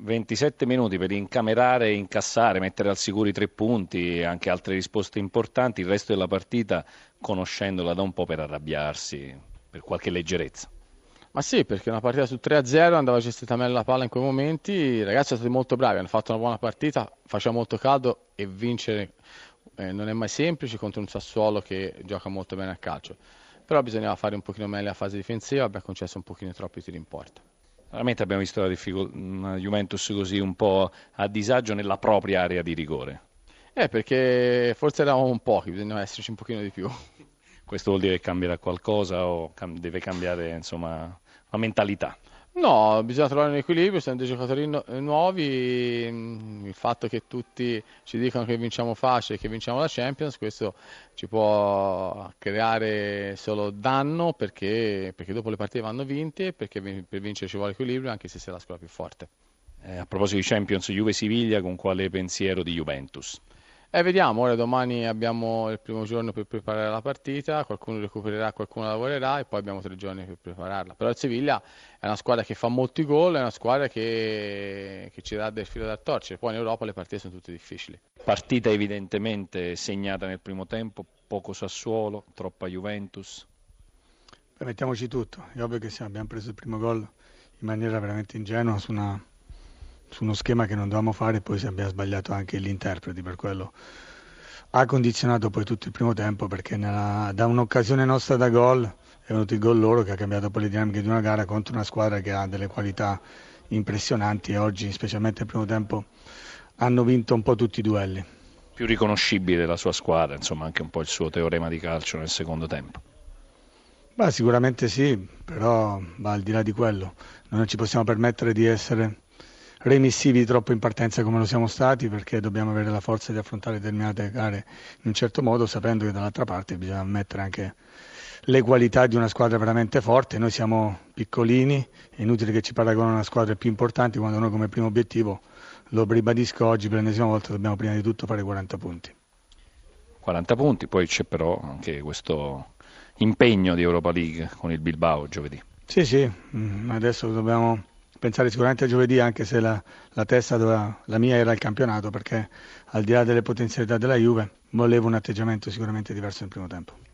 27 minuti per incamerare, incassare, mettere al sicuro i tre punti e anche altre risposte importanti, il resto della partita conoscendola da un po' per arrabbiarsi, per qualche leggerezza. Ma sì, perché una partita su 3-0 andava gestita meglio la palla in quei momenti, i ragazzi sono stati molto bravi, hanno fatto una buona partita, faceva molto caldo e vincere eh, non è mai semplice contro un Sassuolo che gioca molto bene a calcio. Però bisognava fare un pochino meglio la fase difensiva, abbiamo concesso un pochino troppi tiri in porta. Veramente abbiamo visto la difficol- una Juventus così un po' a disagio nella propria area di rigore. Eh, perché forse eravamo un pochi, bisognava esserci un pochino di più. Questo vuol dire che cambierà qualcosa o cam- deve cambiare insomma, la mentalità? No, bisogna trovare un equilibrio, siamo dei giocatori nu- nuovi, il fatto che tutti ci dicano che vinciamo facile, che vinciamo la Champions, questo ci può creare solo danno perché, perché dopo le partite vanno vinte, perché per vincere ci vuole equilibrio anche se sei la squadra più forte. Eh, a proposito di Champions, Juve-Siviglia, con quale pensiero di Juventus? Eh, vediamo, ora domani abbiamo il primo giorno per preparare la partita, qualcuno recupererà, qualcuno lavorerà e poi abbiamo tre giorni per prepararla. Però il Siviglia è una squadra che fa molti gol, è una squadra che, che ci dà del filo da torcere, poi in Europa le partite sono tutte difficili. Partita evidentemente segnata nel primo tempo, poco Sassuolo, troppa Juventus. Beh, mettiamoci tutto, è ovvio che abbiamo preso il primo gol in maniera veramente ingenua su una su uno schema che non dovevamo fare e poi si abbia sbagliato anche gli interpreti per quello ha condizionato poi tutto il primo tempo perché nella, da un'occasione nostra da gol è venuto il gol loro che ha cambiato poi le dinamiche di una gara contro una squadra che ha delle qualità impressionanti e oggi specialmente nel primo tempo hanno vinto un po' tutti i duelli. Più riconoscibile la sua squadra insomma anche un po' il suo teorema di calcio nel secondo tempo. Beh, sicuramente sì però va al di là di quello. Non ci possiamo permettere di essere remissivi troppo in partenza come lo siamo stati perché dobbiamo avere la forza di affrontare determinate gare in un certo modo sapendo che dall'altra parte bisogna mettere anche le qualità di una squadra veramente forte. Noi siamo piccolini, è inutile che ci paragonino a una squadra più importanti quando noi come primo obiettivo, lo ribadisco oggi per l'ennesima volta, dobbiamo prima di tutto fare 40 punti. 40 punti, poi c'è però anche questo impegno di Europa League con il Bilbao giovedì. Sì, sì, mm, adesso dobbiamo pensare sicuramente a giovedì anche se la, la testa doveva, la mia era il campionato perché al di là delle potenzialità della Juve volevo un atteggiamento sicuramente diverso nel primo tempo.